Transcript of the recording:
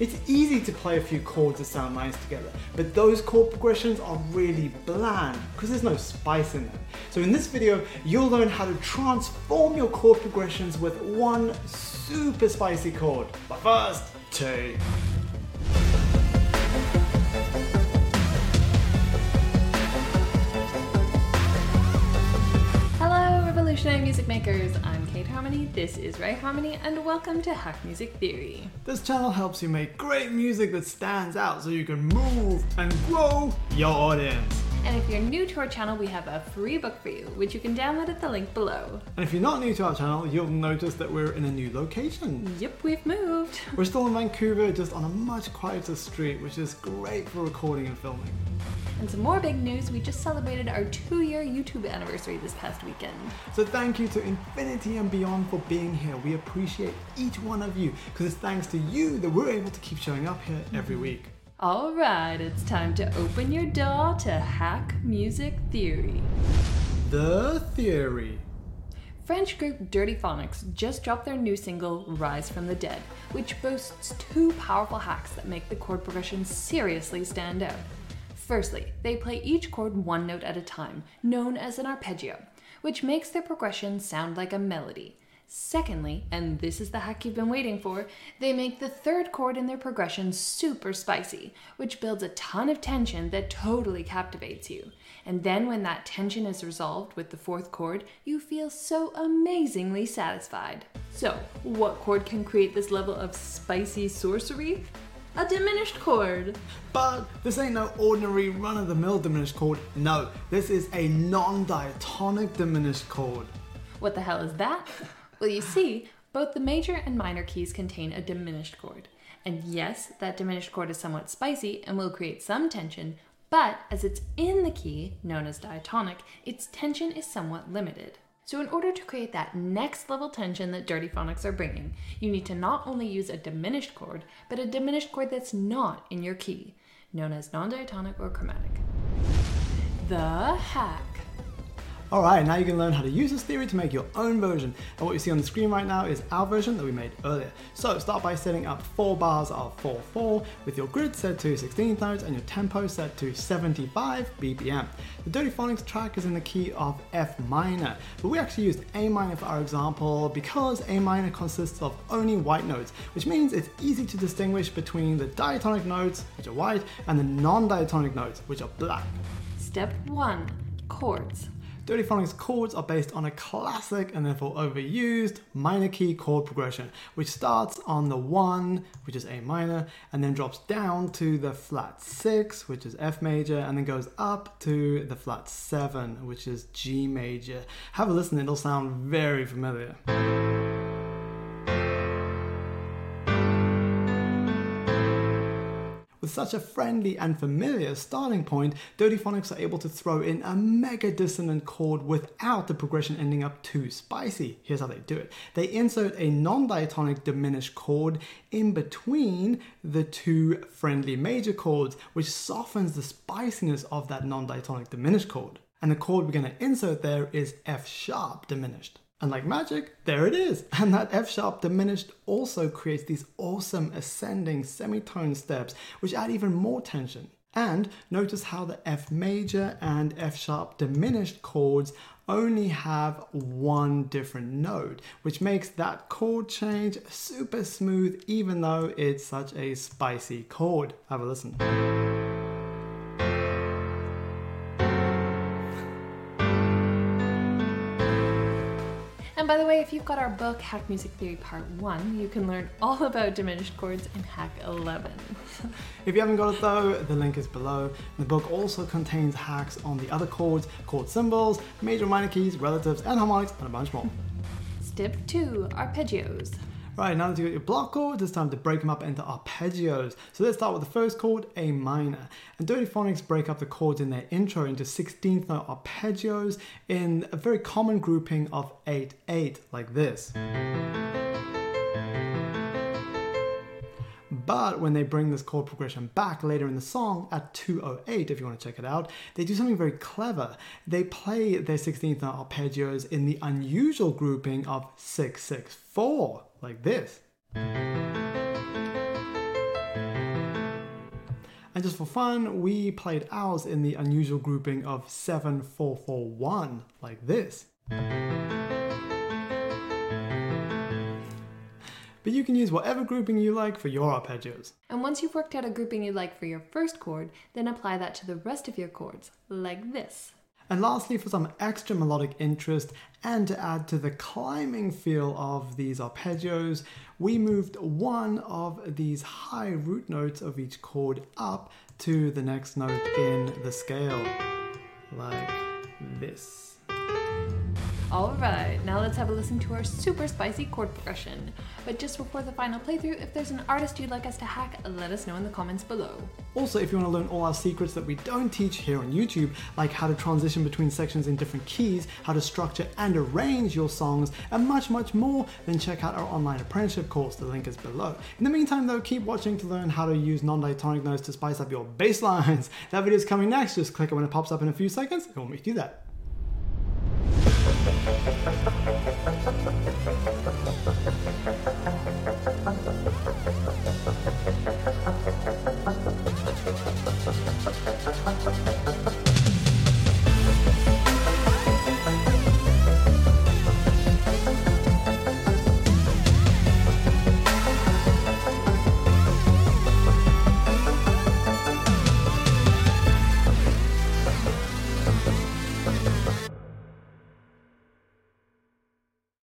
It's easy to play a few chords that sound nice together, but those chord progressions are really bland because there's no spice in them. So in this video, you'll learn how to transform your chord progressions with one super spicy chord. But first, two. Revolutionary music makers. I'm Kate Harmony. This is Ray Harmony, and welcome to Hack Music Theory. This channel helps you make great music that stands out so you can move and grow your audience. And if you're new to our channel, we have a free book for you, which you can download at the link below. And if you're not new to our channel, you'll notice that we're in a new location. Yep, we've moved. We're still in Vancouver, just on a much quieter street, which is great for recording and filming. And some more big news we just celebrated our two year YouTube anniversary this past weekend. So thank you to Infinity and Beyond for being here. We appreciate each one of you because it's thanks to you that we're able to keep showing up here every mm-hmm. week. Alright, it's time to open your door to Hack Music Theory. The theory. French group Dirtyphonics just dropped their new single, Rise from the Dead, which boasts two powerful hacks that make the chord progression seriously stand out. Firstly, they play each chord one note at a time, known as an arpeggio, which makes their progression sound like a melody. Secondly, and this is the hack you've been waiting for, they make the third chord in their progression super spicy, which builds a ton of tension that totally captivates you. And then when that tension is resolved with the fourth chord, you feel so amazingly satisfied. So, what chord can create this level of spicy sorcery? A diminished chord. But this ain't no ordinary run of the mill diminished chord. No, this is a non diatonic diminished chord. What the hell is that? Well, you see, both the major and minor keys contain a diminished chord. And yes, that diminished chord is somewhat spicy and will create some tension, but as it's in the key, known as diatonic, its tension is somewhat limited. So, in order to create that next level tension that Dirtyphonics are bringing, you need to not only use a diminished chord, but a diminished chord that's not in your key, known as non diatonic or chromatic. The hack. Alright, now you can learn how to use this theory to make your own version. And what you see on the screen right now is our version that we made earlier. So start by setting up four bars of 4-4 with your grid set to 16th notes and your tempo set to 75 BPM. The Dirtyphonics track is in the key of F minor, but we actually used A minor for our example because A minor consists of only white notes, which means it's easy to distinguish between the diatonic notes, which are white, and the non-diatonic notes, which are black. Step 1 Chords. Dirtyphonics chords are based on a classic and therefore overused minor key chord progression, which starts on the 1, which is A minor, and then drops down to the flat 6, which is F major, and then goes up to the flat 7, which is G major. Have a listen, it'll sound very familiar. With such a friendly and familiar starting point, Dirtyphonics are able to throw in a mega dissonant chord without the progression ending up too spicy. Here's how they do it. They insert a non-diatonic diminished chord in between the two friendly major chords, which softens the spiciness of that non-diatonic diminished chord. And the chord we're going to insert there is F sharp diminished. And like magic, there it is. And that F sharp diminished also creates these awesome ascending semitone steps, which add even more tension. And notice how the F major and F sharp diminished chords only have one different note, which makes that chord change super smooth, even though it's such a spicy chord. Have a listen. By the way, if you've got our book, Hack Music Theory Part 1, you can learn all about diminished chords in Hack 11. If you haven't got it though, the link is below. The book also contains hacks on the other chords, chord symbols, major minor keys, relatives, and harmonics, and a bunch more. Step 2 Arpeggios. Right, now that you've got your block chords, it's time to break them up into arpeggios. So let's start with the first chord, A minor. And Dirtyphonics break up the chords in their intro into 16th note arpeggios in a very common grouping of 8 8, like this. But when they bring this chord progression back later in the song at 208, if you want to check it out, they do something very clever. They play their 16th note arpeggios in the unusual grouping of 664, like this. And just for fun, we played ours in the unusual grouping of 7441, like this. You can use whatever grouping you like for your arpeggios. And once you've worked out a grouping you like for your first chord, then apply that to the rest of your chords, like this. And lastly, for some extra melodic interest and to add to the climbing feel of these arpeggios, we moved one of these high root notes of each chord up to the next note in the scale, like this. Alright, now let's have a listen to our super spicy chord progression. But just before the final playthrough, if there's an artist you'd like us to hack, let us know in the comments below. Also, if you want to learn all our secrets that we don't teach here on YouTube, like how to transition between sections in different keys, how to structure and arrange your songs, and much, much more, then check out our online apprenticeship course. The link is below. In the meantime, though, keep watching to learn how to use non-diatonic notes to spice up your bass lines. That video is coming next. Just click it when it pops up in a few seconds, and we'll make you do Thank you.